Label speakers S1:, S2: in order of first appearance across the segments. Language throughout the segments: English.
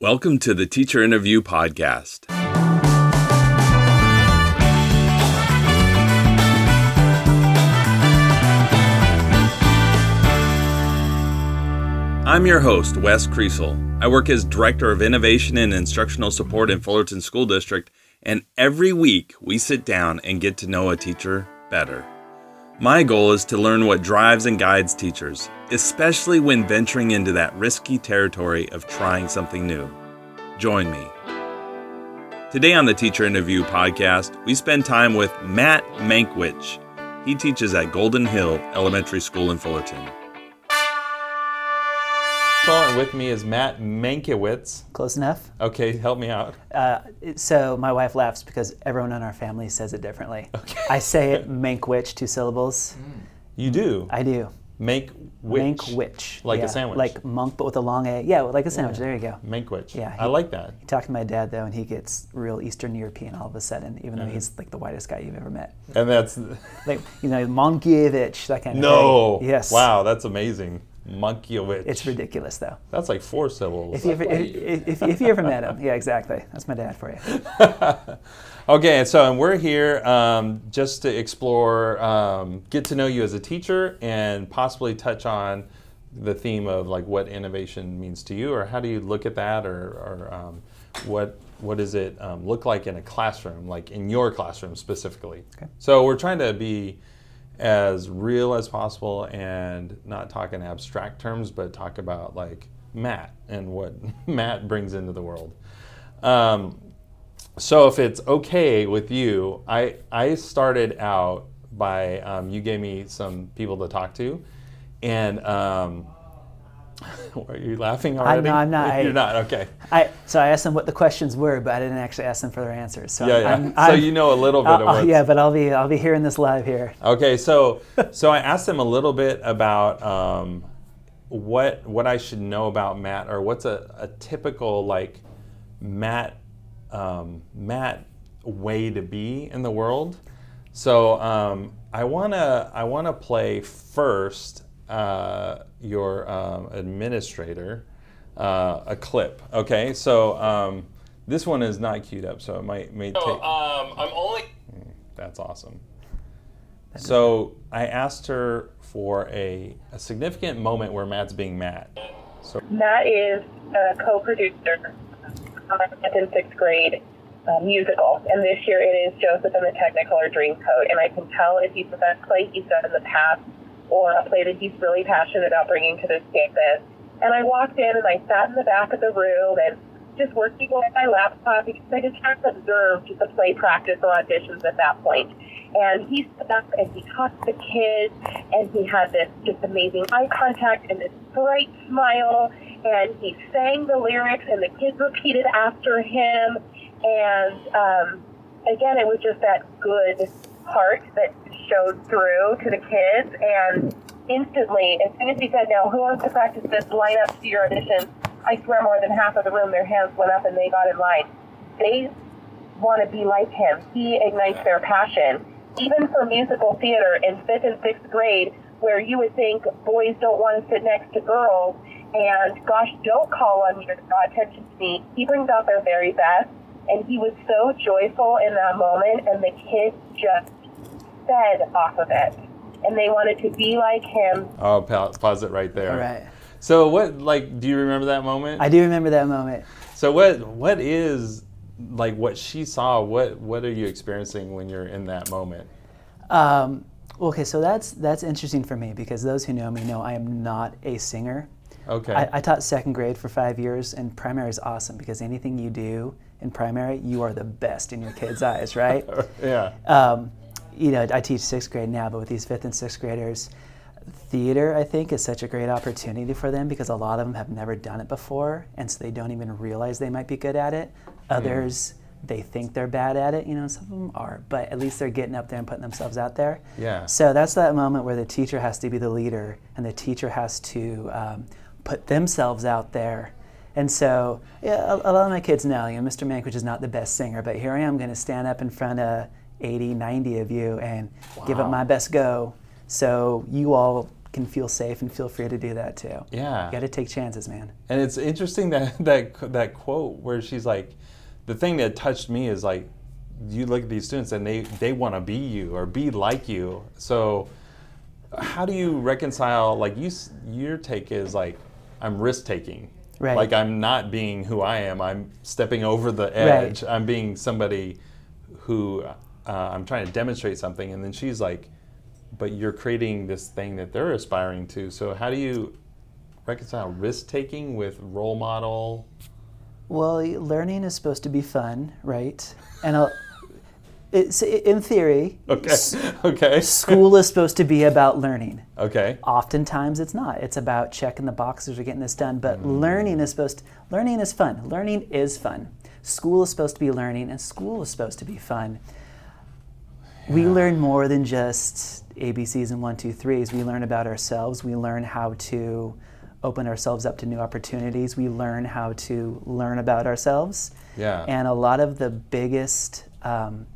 S1: Welcome to the Teacher Interview Podcast. I'm your host, Wes Creasel. I work as Director of Innovation and Instructional Support in Fullerton School District, and every week we sit down and get to know a teacher better. My goal is to learn what drives and guides teachers, especially when venturing into that risky territory of trying something new. Join me. Today on the Teacher Interview podcast, we spend time with Matt Mankiewicz. He teaches at Golden Hill Elementary School in Fullerton.
S2: And with me is Matt Mankiewicz.
S3: Close enough.
S2: Okay, help me out.
S3: Uh, so my wife laughs because everyone in our family says it differently. Okay. I say it Mankiewicz, two syllables.
S2: You do?
S3: I do.
S2: Make which?
S3: Mankiewicz.
S2: Like
S3: yeah.
S2: a sandwich.
S3: Like monk, but with a long A. Yeah, like a sandwich.
S2: Yeah.
S3: There you go.
S2: Mankiewicz.
S3: Yeah,
S2: I like that.
S3: You talk to my dad though, and he gets real Eastern European all of a sudden, even though
S2: Uh-huh.
S3: he's like the whitest guy you've ever met.
S2: And that's
S3: Like you know, Mankiewicz, that kind of thing.
S2: no.
S3: thing. Yes.
S2: Wow, that's amazing. Mankiewicz.
S3: It's ridiculous though.
S2: That's like four syllables.
S3: If you ever, if, if, if you ever met him, yeah, exactly. That's my dad for you.
S2: Okay, so and we're here um, just to explore, um, get to know you as a teacher, and possibly touch on the theme of like what innovation means to you, or how do you look at that, or, or um, what what does it um, look like in a classroom, like in your classroom specifically.
S3: Okay.
S2: So we're trying to be as real as possible and not talk in abstract terms, but talk about like Matt and what Matt brings into the world. Um, so if it's okay with you, I I started out by um, you gave me some people to talk to, and um, are you laughing already?
S3: no, I'm not.
S2: You're
S3: I-
S2: not. Okay.
S3: I so I asked them what the questions were, but I didn't actually ask them for their answers. So
S2: Yeah, yeah.
S3: I'm,
S2: so
S3: I'm-
S2: you know a little bit
S3: I'll- yeah, but I'll be I'll be hearing this live here.
S2: Okay, so so I asked them a little bit about um, what what I should know about Matt, or what's a, a typical like Matt um, Matt way to be in the world. So um, I wanna I wanna play first uh, your um, administrator uh, a clip. Okay, so um, this one is not queued up, so it might may take.
S4: um, I'm only.
S2: That's awesome. So I asked her for a, a significant moment where Matt's being Matt. So
S5: Matt is a co-producer on a fifth and sixth grade uh, musical, and this year it is Joseph and the Technicolor Dreamcoat. And I can tell if he's the best play he's done in the past, or a play that he's really passionate about bringing to this campus. And I walked in and I sat in the back of the room and just working on my laptop because I just hadn't observed the play practice or auditions at that point. And he stood up and he talked to the kids and he had this just amazing eye contact and this bright smile and he sang the lyrics and the kids repeated after him and um, again it was just that good heart that showed through to the kids and instantly as soon as he said now who wants to practice this line up to your audition? I swear more than half of the room their hands went up and they got in line. They want to be like him. He ignites their passion. Even for musical theater in fifth and sixth grade where you would think boys don't want to sit next to girls and gosh don't call on me to draw attention to me. He brings out their very best and he was so joyful in that moment and the kids just fed off of it and they wanted to be like him
S2: I'll pause it right there.
S3: All right.
S2: So what like do you remember that moment?
S3: I do remember that moment.
S2: so what what is like what she saw? What what are you experiencing when you're in that moment?
S3: Um, okay, so that's that's interesting for me because those who know me know I am not a singer.
S2: Okay.
S3: I, I taught second grade for five years, and primary is awesome because anything you do in primary, you are the best in your kids' eyes, right?
S2: yeah.
S3: um, you know, I teach sixth grade now, but with these fifth and sixth graders, theater I think is such a great opportunity for them because a lot of them have never done it before, and so they don't even realize they might be good at it. Others, they think they're bad at it. You know, some of them are, but at least they're getting up there and putting themselves out there.
S2: Yeah.
S3: So that's that moment where the teacher has to be the leader, and the teacher has to um, put themselves out there. And so, yeah, a, a lot of my kids know, you know, Mr. Mankiewicz is not the best singer, but here I am going to stand up in front of 80, 90 of you and give it my best go. So you all can feel safe and feel free to do that too.
S2: Yeah.
S3: You got to take chances, man.
S2: And it's interesting that that that quote where she's like, the thing that touched me is like, you look at these students and they they want to be you or be like you. So, how do you reconcile? Like you, your take is like, I'm risk taking.
S3: Right.
S2: Like I'm not being who I am. I'm stepping over the
S3: Right.
S2: edge. I'm being somebody who uh, I'm trying to demonstrate something. And then she's like, but you're creating this thing that they're aspiring to. So how do you reconcile risk taking with role model?
S3: Well, learning is supposed to be fun, right? And uh, it's in theory,
S2: Okay. Okay.
S3: school is supposed to be about learning.
S2: Okay.
S3: Oftentimes it's not. It's about checking the boxes or getting this done. But
S2: Mm.
S3: learning is supposed to, learning is fun. Learning is fun. School is supposed to be learning and school is supposed to be fun. We learn more than just ABCs and one, two, threes. We learn about ourselves. We learn how to open ourselves up to new opportunities. We learn how to learn about ourselves.
S2: Yeah.
S3: And a lot of the biggest, um,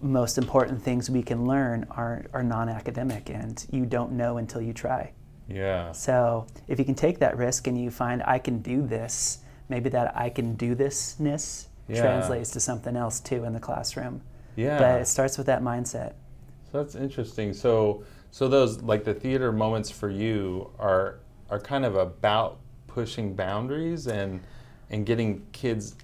S3: most important things we can learn are, are non academic, and you don't know until you try.
S2: Yeah.
S3: So if you can take that risk and you find I can do this, maybe that I can do thisness
S2: Yeah.
S3: translates to something else too in the classroom.
S2: Yeah.
S3: But it starts with that mindset.
S2: So that's interesting. So so those like the theater moments for you are are kind of about pushing boundaries and and getting kids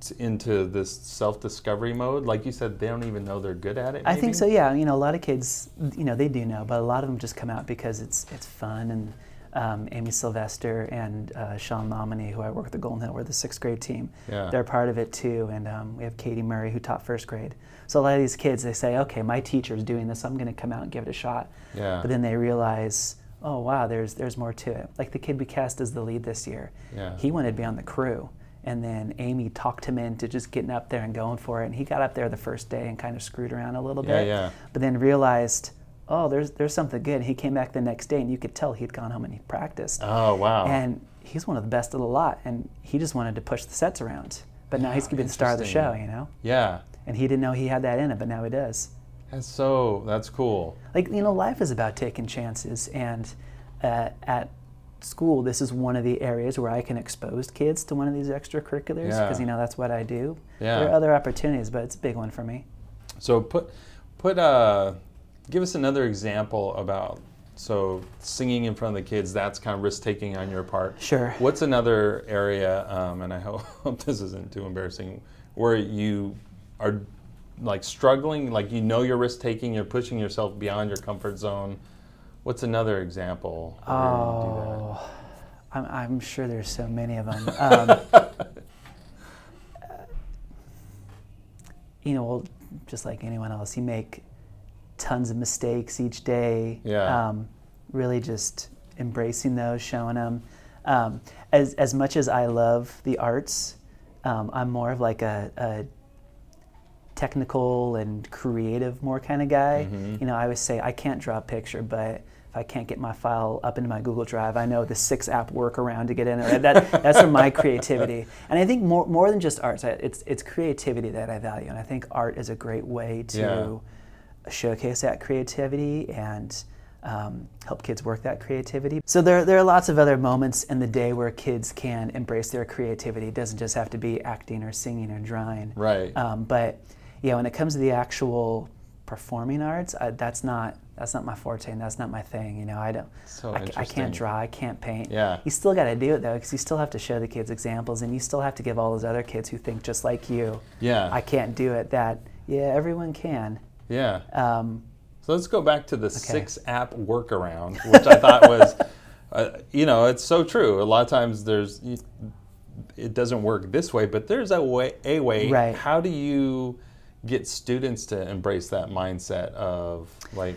S2: t- into this self-discovery mode. Like you said, they don't even know they're good at it.
S3: I think so. Yeah, you know, a lot of kids, you know, they do know, but a lot of them just come out because it's it's fun. And um, Amy Sylvester and uh, Sean Momini, who I work with at Golden Hill, we're the sixth grade team.
S2: Yeah.
S3: They're part of it too. And um, we have Katie Murray, who taught first grade. So a lot of these kids, they say, okay, my teacher's doing this. I'm going to come out and give it a shot.
S2: Yeah.
S3: But then they realize, oh wow, there's there's more to it. Like the kid we cast as the lead this year.
S2: Yeah.
S3: He wanted to be on the crew. And then Amy talked him into just getting up there and going for it. And he got up there the first day and kind of screwed around a little
S2: Yeah,
S3: bit.
S2: yeah.
S3: But then realized, oh, there's there's something good. He came back the next day and you could tell he'd gone home and he practiced.
S2: Oh wow.
S3: And he's one of the best of the lot. And he just wanted to push the sets around. But now he's going to be the star of the show, you know?
S2: yeah.
S3: And he didn't know he had that in it, but now he does.
S2: That's so that's cool.
S3: Like, you know, life is about taking chances. And uh, at school, this is one of the areas where I can expose kids to one of these extracurriculars because,
S2: Yeah.
S3: you know, that's what I do.
S2: Yeah.
S3: There are other opportunities, but it's a big one for me.
S2: So put put uh give us another example about so singing in front of the kids that's kind of risk taking on your part.
S3: Sure.
S2: What's another area um, and I hope, hope this isn't too embarrassing where you are like struggling like you know you're risk taking you're pushing yourself beyond your comfort zone. What's another example? where do that?
S3: Oh, I'm, I'm sure there's so many of them. Um, you know, well, just like anyone else, you make tons of mistakes each day.
S2: Yeah.
S3: Um, really just embracing those, showing them. Um, as, as much as I love the arts, um, I'm more of like a, a technical and creative more kind of guy. You know, I always say I can't draw a picture, but if I can't get my file up into my Google Drive, I know the six app workaround to get in there. That, that's my creativity. And I think more, more than just arts, it's, it's creativity that I value. And I think art is a great way to showcase that creativity and um, help kids work that creativity. So there, there are lots of other moments in the day where kids can embrace their creativity. It doesn't just have to be acting or singing or drawing.
S2: Right.
S3: Um, but yeah, when it comes to the actual performing arts, I, that's not that's not my forte and that's not my thing. You know, I don't.
S2: So
S3: I, I can't draw. I can't paint.
S2: Yeah.
S3: You still got to do it though, because you still have to show the kids examples, and you still have to give all those other kids who think just like you.
S2: Yeah.
S3: I can't do it. That yeah, everyone can.
S2: Yeah.
S3: Um,
S2: So let's go back to the six app workaround, which I thought was, uh, you know, it's so true. A lot of times there's, it doesn't work this way, but there's a way. A way.
S3: Right.
S2: How do you get students to embrace that mindset of like,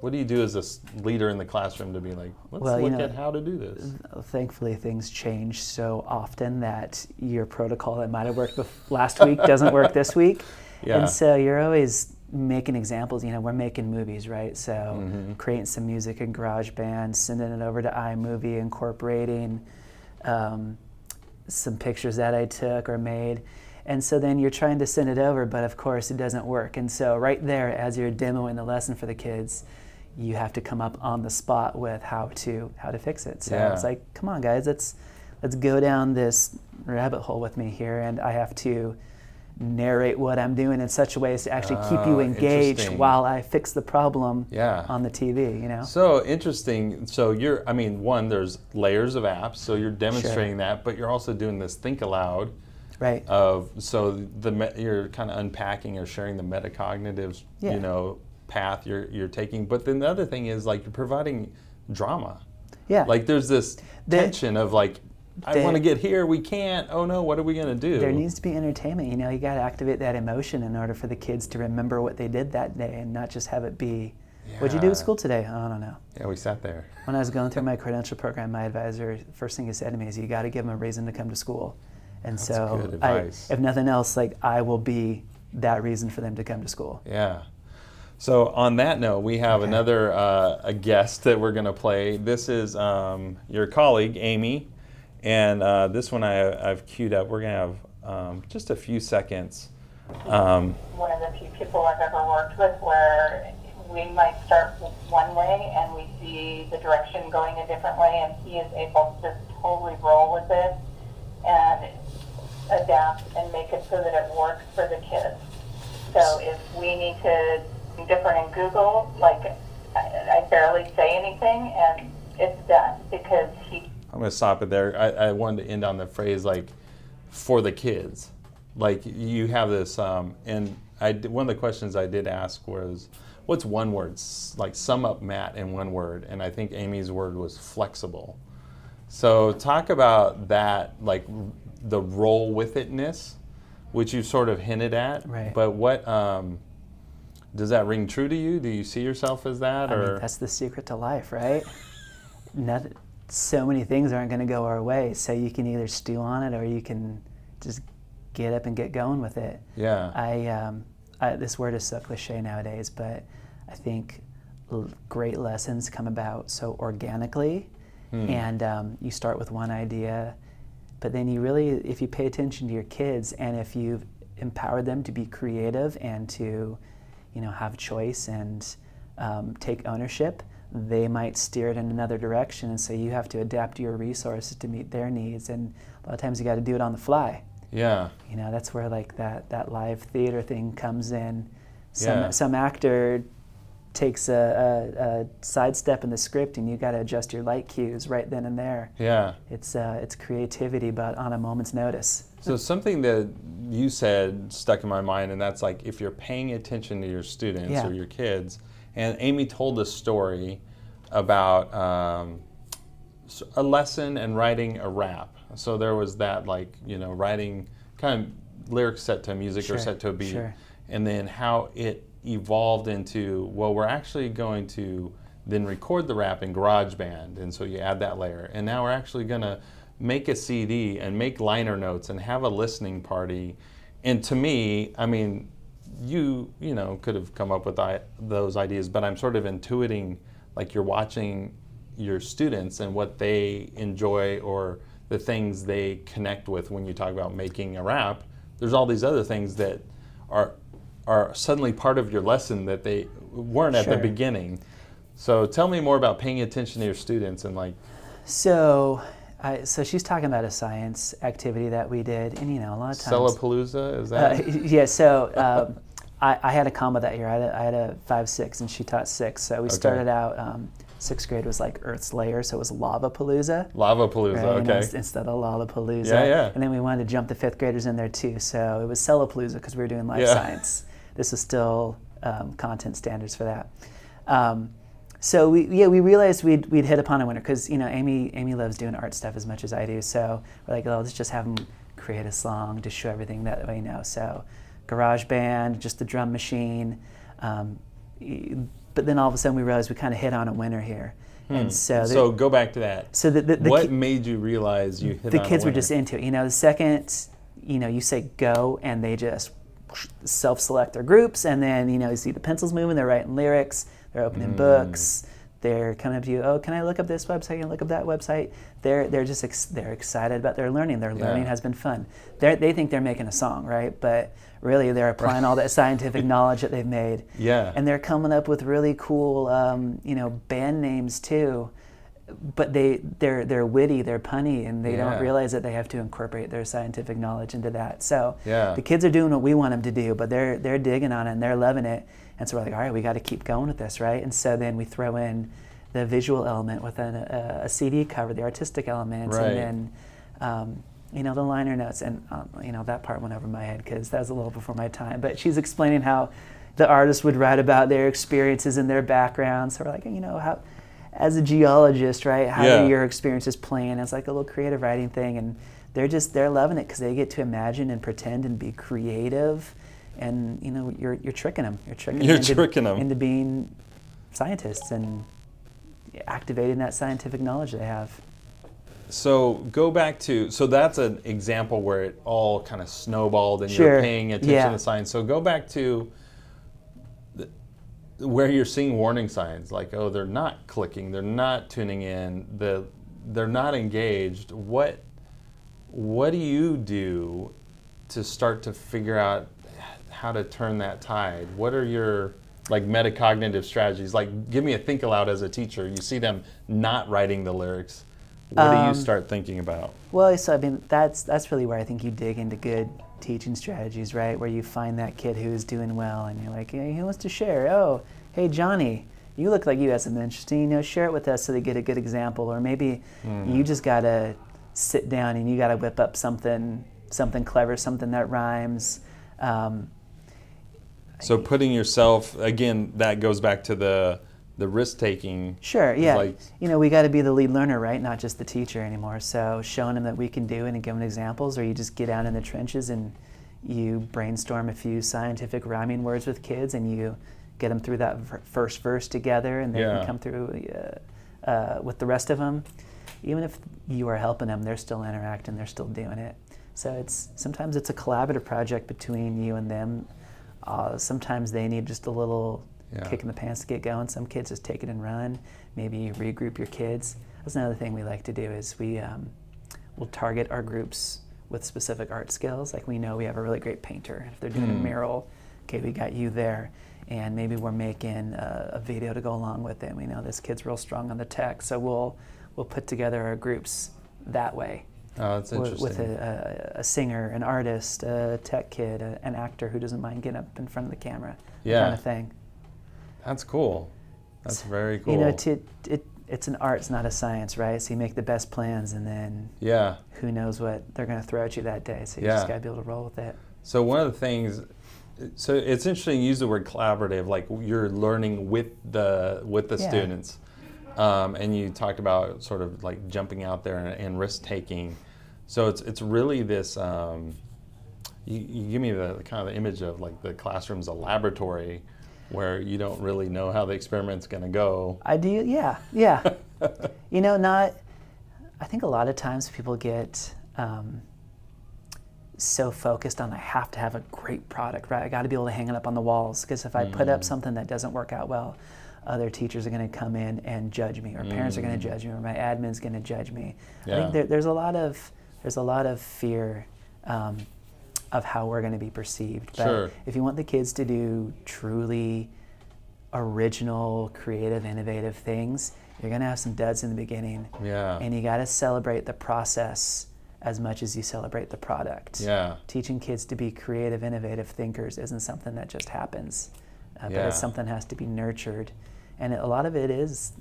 S2: what do you do as a leader in the classroom to be like, let's
S3: Well, you
S2: look
S3: know,
S2: at how to do this?
S3: thankfully, things change so often that your protocol that might have worked last week doesn't work this week.
S2: Yeah.
S3: And so you're always making examples. You know, we're making movies, right? So
S2: Mm-hmm.
S3: creating some music in GarageBand, sending it over to iMovie, incorporating um, some pictures that I took or made. And so then you're trying to send it over, but of course it doesn't work. And so right there, as you're demoing the lesson for the kids, you have to come up on the spot with how to how to fix it. So
S2: Yeah.
S3: it's like, come on, guys, let's let's go down this rabbit hole with me here, and I have to narrate what I'm doing in such a way as to actually keep you
S2: Oh,
S3: engaged
S2: interesting.
S3: while I fix the problem
S2: Yeah.
S3: on the TV. You know,
S2: So interesting. So you're, I mean, one, there's layers of apps, so you're demonstrating that, but you're also doing this think aloud
S3: right?
S2: of, so the me- you're kind of unpacking or sharing the metacognitive,
S3: Yeah.
S2: you know, path you're you're taking. But then the other thing is like you're providing drama.
S3: yeah,
S2: Like there's this
S3: The-
S2: tension of like, I want to get here, we can't. Oh no, what are we gonna do?
S3: there needs to be entertainment. You know, you got to activate that emotion in order for the kids to remember what they did that day, and not just have it be, "What'd you do at school today?" I don't know.
S2: yeah, we sat there.
S3: When I was going through my credential program, my advisor first thing he said to me is, "You got to give them a reason to come to school." And
S2: That's
S3: so, I, if nothing else, like I will be that reason for them to come to school.
S2: Yeah. So on that note, we have
S3: Okay.
S2: another uh, a guest that we're going to play. This is um, your colleague Amy, and uh, this one I, I've queued up. We're going to have um, just a few seconds. Um,
S4: one of the few people I've ever worked with where we might start one way and we see the direction going a different way, and he is able to just totally roll with it and adapt and make it so that it works for the kids. So if we need to different in Google, like I, I barely say anything and it's done because he
S2: I'm going to stop it there. I, I wanted to end on the phrase like for the kids. Like you have this, um, and I did, one of the questions I did ask was, what's one word? Like sum up Matt in one word, and I think Amy's word was flexible. So talk about that, like the roll with itness, which you sort of hinted at.
S3: Right.
S2: But what um, does that ring true to you? Do you see yourself as that,
S3: I
S2: or
S3: mean, that's the secret to life, right? Not, so many things aren't going to go our way, so you can either stew on it or you can just get up and get going with it.
S2: yeah,
S3: I, um, I this word is so cliche nowadays, but I think l- great lessons come about so organically, and um, you start with one idea, but then you really, if you pay attention to your kids and if you've empowered them to be creative and to, you know, have choice and um, take ownership, they might steer it in another direction, and so you have to adapt your resources to meet their needs, and a lot of times you got to do it on the fly.
S2: yeah,
S3: You know, that's where like that, that live theater thing comes in. Some,
S2: Yeah.
S3: some actor takes a, a, a sidestep in the script and you got to adjust your light cues right then and there.
S2: yeah.
S3: It's, uh, it's creativity, but on a moment's notice.
S2: So something that you said stuck in my mind, and that's like if you're paying attention to your students
S3: Yeah.
S2: or your kids. And Amy told a story about um, a lesson and writing a rap. So there was that like you know writing kind of lyrics set to music
S3: Sure,
S2: or set to a beat,
S3: sure.
S2: and then how it evolved into well we're actually going to then record the rap in GarageBand, and so you add that layer, and now we're actually going to make a CD and make liner notes and have a listening party. And to me, I mean, you you know could have come up with I, those ideas, but I'm sort of intuiting like you're watching your students and what they enjoy or the things they connect with when you talk about making a rap. There's all these other things that are are suddenly part of your lesson that they weren't at the beginning. So tell me more about paying attention to your students and like
S3: So, I, so she's talking about a science activity that we did, and you know, a lot of times.
S2: Cellapalooza is that?
S3: Uh, yeah, so um, I, I had a combo that year. I had a, I had a five six, and she taught six. So we
S2: Okay.
S3: started out. Um, sixth grade was like Earth's layer, so it was lava palooza.
S2: Lava Palooza,
S3: Right,
S2: okay.
S3: was- instead of Lollapalooza.
S2: Yeah, yeah.
S3: And then we wanted to jump the fifth graders in there too. So it was Cellapalooza because we were doing life
S2: Yeah.
S3: science. This was still um, content standards for that. Um, so we, yeah, we realized we'd, we'd hit upon a winner because you know Amy Amy loves doing art stuff as much as I do. So we're like, oh, let's just have them create a song to show everything that we know. So GarageBand, just the drum machine. Um, but then all of a sudden we realized we kind of hit on a winner here. And so, the-
S2: Hmm. so go back to that.
S3: so the, the, the
S2: what
S3: ki-
S2: made you realize you hit on the
S3: kids were just into it. You know, the second you know you say go, and they just self-select their groups, and then you know you see the pencils moving. They're writing lyrics. They're opening
S2: Mm.
S3: books. They're coming up to you. Oh, can I look up this website? Can I look up that website? They're they're just ex- they're excited about their learning. Their
S2: Yeah.
S3: learning has been fun. They they think they're making a song, right? But really, they're applying all that scientific knowledge that they've made.
S2: Yeah.
S3: And they're coming up with really cool, um, you know, band names too. But they they're they're witty, they're punny, and they
S2: Yeah.
S3: don't realize that they have to incorporate their scientific knowledge into that. So
S2: Yeah.
S3: the kids are doing what we want them to do, but they're they're digging on it and they're loving it. And so we're like, all right, we got to keep going with this, right? And so then we throw in the visual element within a, a CD cover, the artistic elements,
S2: Right.
S3: and then um, you know the liner notes. And um, you know that part went over my head because that was a little before my time. But she's explaining how the artist would write about their experiences and their background. So we're like, you know, how as a geologist, right? How
S2: Yeah.
S3: do your experiences play? playing? It's like a little creative writing thing, and they're just they're loving it because they get to imagine and pretend and be creative, and you know you're you're tricking them. You're tricking
S2: You're
S3: them into,
S2: tricking 'em.
S3: into being scientists and activating that scientific knowledge they have.
S2: So go back to so that's an example where it all kind of snowballed and
S3: Sure.
S2: you're paying attention
S3: Yeah.
S2: to signs. So go back to the, where you're seeing warning signs like oh they're not clicking, they're not tuning in, the they're not engaged. What what do you do to start to figure out how to turn that tide? What are your like metacognitive strategies? Like give me a think aloud as a teacher. You see them not writing the lyrics. What do you
S3: Um,
S2: start thinking about?
S3: Well, so I mean, that's that's really where I think you dig into good teaching strategies, right? Where you find that kid who's doing well, and you're like, hey, who wants to share? Oh, hey, Johnny, you look like you have something interesting. You know, share it with us so they get a good example. Or maybe you just gotta sit down and you gotta whip up something something clever, something that rhymes. Um,
S2: So putting yourself again, that goes back to the the risk taking.
S3: Sure, yeah.
S2: like-
S3: you know, we got to be the lead learner, right? Not just the teacher anymore. So showing them that we can do it and giving examples, or you just get down in the trenches and you brainstorm a few scientific rhyming words with kids and you get them through that first verse together and they
S2: Yeah.
S3: can come through uh, uh, with the rest of them. Even if you are helping them, they're still interacting, they're still doing it. So it's sometimes it's a collaborative project between you and them. Uh, sometimes they need just a little
S2: Yeah.
S3: kick in the pants to get going. Some kids just take it and run. Maybe you regroup your kids. That's another thing we like to do is we um, will target our groups with specific art skills. Like we know we have a really great painter. If they're doing a
S2: Hmm.
S3: mural, okay, we got you there. And maybe we're making a, a video to go along with it. We know this kid's real strong on the tech, so we'll we'll put together our groups that way
S2: Oh, that's interesting.
S3: with a, a, a singer, an artist, a tech kid, a, an actor who doesn't mind getting up in front of the camera,
S2: Yeah.
S3: kind of thing.
S2: That's cool. That's very cool.
S3: You know, to, it, it's an art, it's not a science, right? So you make the best plans, and then
S2: yeah.
S3: who knows what they're going to throw at you that day. So you
S2: Yeah.
S3: just got to be able to roll with it.
S2: So one of the things, so it's interesting you use the word collaborative, like you're learning with the with the
S3: Yeah.
S2: students, um, and you talked about sort of like jumping out there and, and risk taking. So it's it's really this. Um, you, you give me the, kind of the image of like the classroom's a laboratory, where you don't really know how the experiment's going to go.
S3: I do, yeah, yeah. you know, not. I think a lot of times people get um, so focused on I have to have a great product, right? I got to be able to hang it up on the walls because if I put up something that doesn't work out well, other teachers are going to come in and judge me, or parents are going to judge me, or my admin's going to judge me. I think there, there's a lot of there's a lot of fear. Um, of how we're going to be perceived. But
S2: Sure.
S3: if you want the kids to do truly original, creative, innovative things, you're going to have some duds in the beginning.
S2: Yeah.
S3: And you got to celebrate the process as much as you celebrate the product.
S2: Yeah.
S3: Teaching kids to be creative, innovative thinkers isn't something that just happens, uh, but
S2: Yeah.
S3: it's something that has to be nurtured. And a lot of it is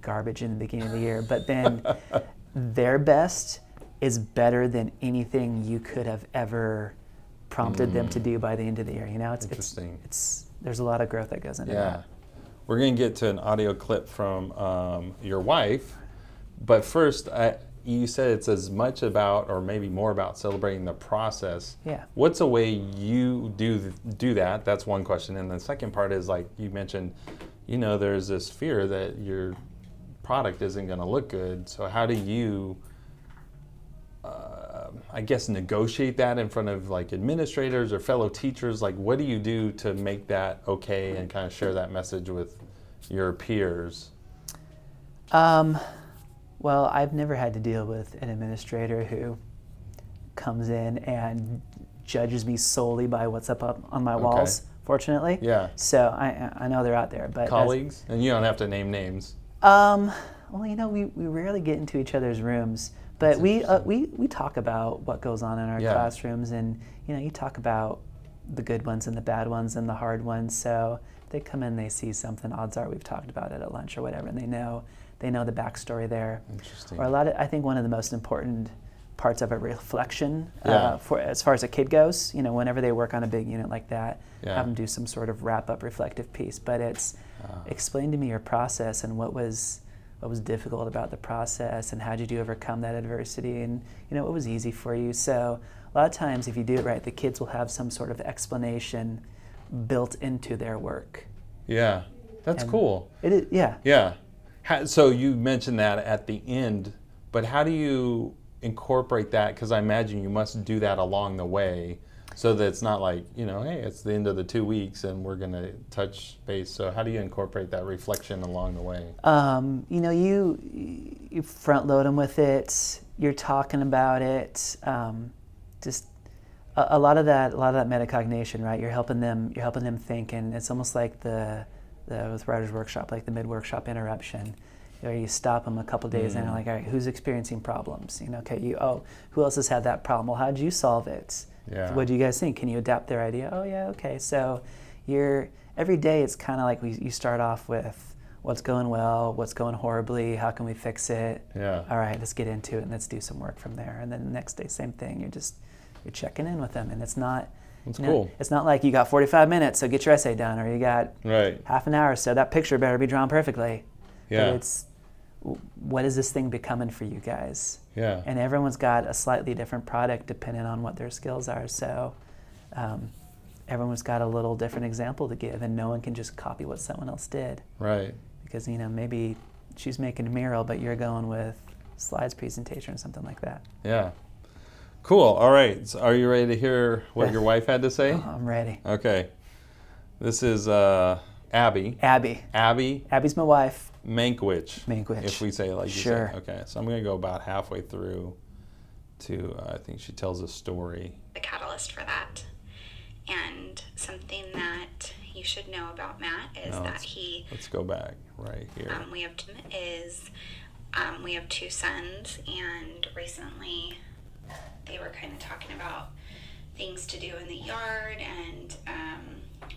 S3: garbage in the beginning of the year, but then their best is better than anything you could have ever prompted them to do by the end of the year. You know, it's
S2: Mm. Interesting.
S3: It's, it's there's a lot of growth that goes into it.
S2: Yeah.
S3: that.
S2: We're going to get to an audio clip from um, your wife. But first, I, you said it's as much about, or maybe more about, celebrating the process.
S3: Yeah.
S2: What's a way you do do that? That's one question. And the second part is like you mentioned, you know, there's this fear that your product isn't going to look good. So how do you, uh, I guess, negotiate that in front of like administrators or fellow teachers? Like, what do you do to make that okay and kind of share that message with your peers?
S3: Um, well, I've never had to deal with an administrator who comes in and judges me solely by what's up, up on my walls. Fortunately,
S2: Yeah.
S3: So I I know they're out there, but as-
S2: Colleagues, and you don't have to name names.
S3: Um, well, you know, we, we rarely get into each other's rooms, but we uh, we we talk about what goes on in our
S2: Yeah.
S3: classrooms, and you know, you talk about the good ones and the bad ones and the hard ones. So they come in, they see something. Odds are we've talked about it at lunch or whatever, and they know they know the backstory there.
S2: Interesting.
S3: Or a lot of I think one of the most important parts of a reflection
S2: Yeah.
S3: uh, for as far as a kid goes. You know, whenever they work on a big unit like that,
S2: Yeah.
S3: have them do some sort of wrap up reflective piece. But it's explain to me your process and what was what was difficult about the process and how did you overcome that adversity and you know what was easy for you. So a lot of times if you do it right, the kids will have some sort of explanation built into their work.
S2: Yeah, that's
S3: And-
S2: cool.
S3: It is, yeah.
S2: Yeah. How, so you mentioned that at the end, but how do you incorporate that? Because I imagine you must do that along the way, so that it's not like you know, hey, it's the end of the two weeks and we're gonna touch base. So how do you incorporate that reflection along the way?
S3: Um, you know, you you front load them with it. You're talking about it. Um, just a, a lot of that, a lot of that metacognition, right? You're helping them. You're helping them think, and it's almost like the the with writers workshop, like the mid workshop interruption. Know, you stop them a couple days and you're like, all right, who's experiencing problems? You know, okay, you oh, who else has had that problem? Well, how did you solve it?
S2: Yeah.
S3: What do you guys think? Can you adapt their idea? Oh yeah, okay. So you're every day. It's kind of like we you start off with what's going well, what's going horribly, how can we fix it?
S2: Yeah.
S3: All right, let's get into it and let's do some work from there. And then the next day, same thing. You're just you're checking in with them, and it's not.
S2: That's
S3: you know,
S2: cool.
S3: It's not like you got 45 minutes, so get your essay done, or you got
S2: Right.
S3: half an hour, so that picture better be drawn perfectly.
S2: Yeah.
S3: But it's what is this thing becoming for you guys?
S2: Yeah.
S3: and everyone's got a slightly different product depending on what their skills are. So um, everyone's got a little different example to give, and no one can just copy what someone else did
S2: Right.
S3: because you know maybe she's making a mural, but you're going with slides presentation or something like that.
S2: Yeah. Cool. All right. So are you ready to hear what your wife had to say?
S3: I'm ready.
S2: Okay. This is uh, Abby.
S3: Abby.
S2: Abby
S3: Abby's my wife.
S2: Mankiewicz.
S3: Mankiewicz.
S2: If we say it like you
S3: Sure.
S2: said. Okay. So I'm going to go about halfway through to, uh, I think she tells a story.
S6: the catalyst for that. And something that you should know about Matt is
S2: No,
S6: that he,
S2: Let's go back right here.
S6: um, we have two, is, um, we have two sons, and recently they were kind of talking about things to do in the yard, and um,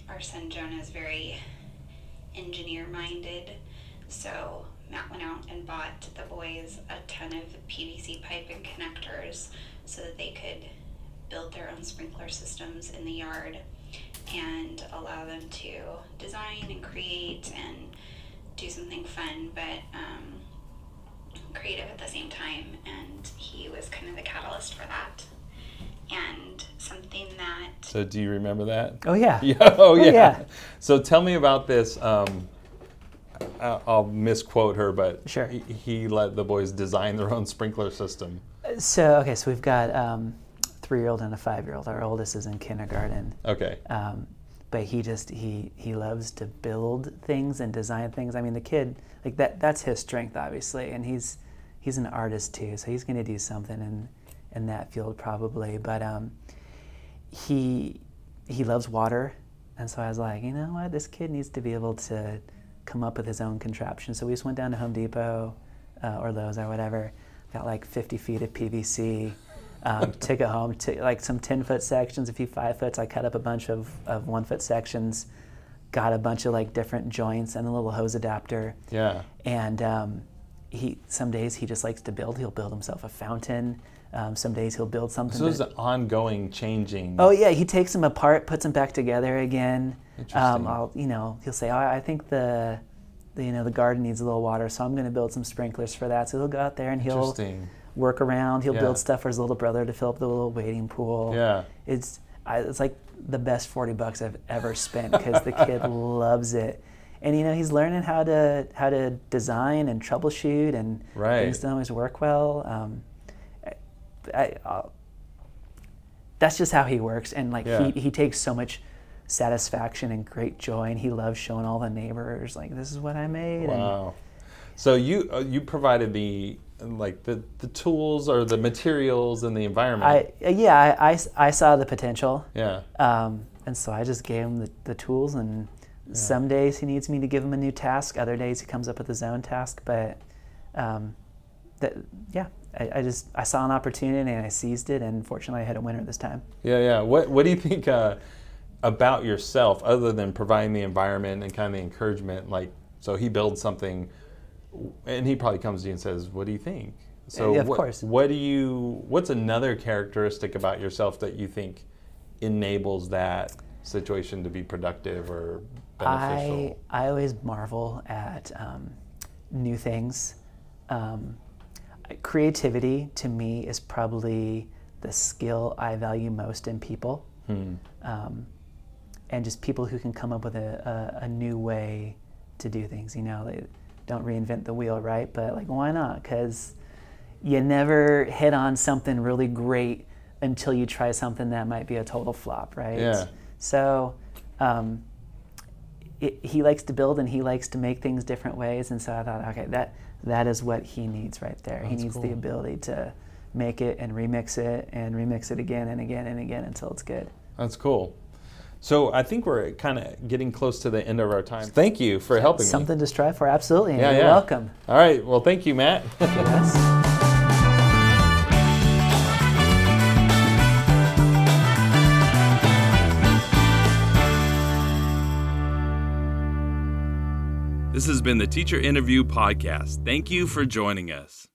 S6: our son Jonah is very engineer minded, so Matt went out and bought the boys a ton of PVC pipe and connectors so that they could build their own sprinkler systems in the yard and allow them to design and create and do something fun but um, creative at the same time and he was kind of the catalyst for that and something that
S2: So do you remember that?
S3: Oh yeah.
S2: Yeah. Oh, yeah.
S3: yeah.
S2: So tell me about this. Um, I- I'll misquote her, but
S3: Sure.
S2: he, he let the boys design their own sprinkler system.
S3: So okay, so we've got um, three-year-old and a five-year-old. Our oldest is in kindergarten.
S2: Okay.
S3: um, but he just he he loves to build things and design things. I mean, the kid like that that's his strength, obviously, and he's he's an artist too, so he's going to do something in in that field probably. But um, he he loves water, and so I was like, you know what, this kid needs to be able to come up with his own contraption. So we just went down to Home Depot uh, or Lowe's or whatever, got like 50 feet of PVC. Um, took it home, took like some 10 foot sections, a few five foots. I cut up a bunch of, of one foot sections, got a bunch of like different joints and a little hose adapter.
S2: Yeah.
S3: And um, he some days he just likes to build. He'll build himself a fountain. Um, some days he'll build something.
S2: So it's
S3: that-
S2: an ongoing changing.
S3: Oh yeah, he takes them apart, puts them back together again. Um, I'll, you know, he'll say, oh, I think the, the, you know, the garden needs a little water, so I'm going to build some sprinklers for that. So he'll go out there and he'll work around. He'll
S2: Yeah.
S3: build stuff for his little brother to fill up the little wading pool.
S2: Yeah.
S3: It's I, it's like the best 40 bucks I've ever spent because the kid loves it. And you know he's learning how to how to design and troubleshoot and
S2: Right.
S3: things don't always work well. Um, I, I, that's just how he works, and like
S2: Yeah.
S3: he, he takes so much satisfaction and great joy, and he loves showing all the neighbors like this is what I made. And
S2: Wow. So you uh, you provided the like the, the tools or the materials and the environment.
S3: I yeah, I, I, I saw the potential.
S2: yeah.
S3: Um, and so I just gave him the, the tools, and some days he needs me to give him a new task. Other days he comes up with his own task. But um, that, yeah, I, I just I saw an opportunity and I seized it, and fortunately I had a winner this time.
S2: Yeah, yeah. What What do you think uh, about yourself, other than providing the environment and kind of the encouragement? Like, so he builds something, and he probably comes to you and says, "What do you think?" So,
S3: Yeah, of
S2: what,
S3: course.
S2: What do you? What's another characteristic about yourself that you think enables that situation to be productive or beneficial?
S3: I I always marvel at um, new things. Um, creativity to me is probably the skill I value most in people, um, and just people who can come up with a, a, a new way to do things. You know, they don't reinvent the wheel, right? But like, why not? Because you never hit on something really great until you try something that might be a total flop, right?
S2: Yeah.
S3: So. Um, it, he likes to build and he likes to make things different ways and so i thought okay that that is what he needs right there he
S2: That's
S3: needs the ability to make it and remix it and remix it again and again and again until it's good
S2: That's cool. So I think we're kind of getting close to the end of our time. Thank you for helping me.
S3: something to strive for absolutely and
S2: Yeah,
S3: you're
S2: yeah.
S3: welcome
S2: All right. Well, thank you, Matt.
S3: yes
S1: This has been the Teacher Interview Podcast. Thank you for joining us.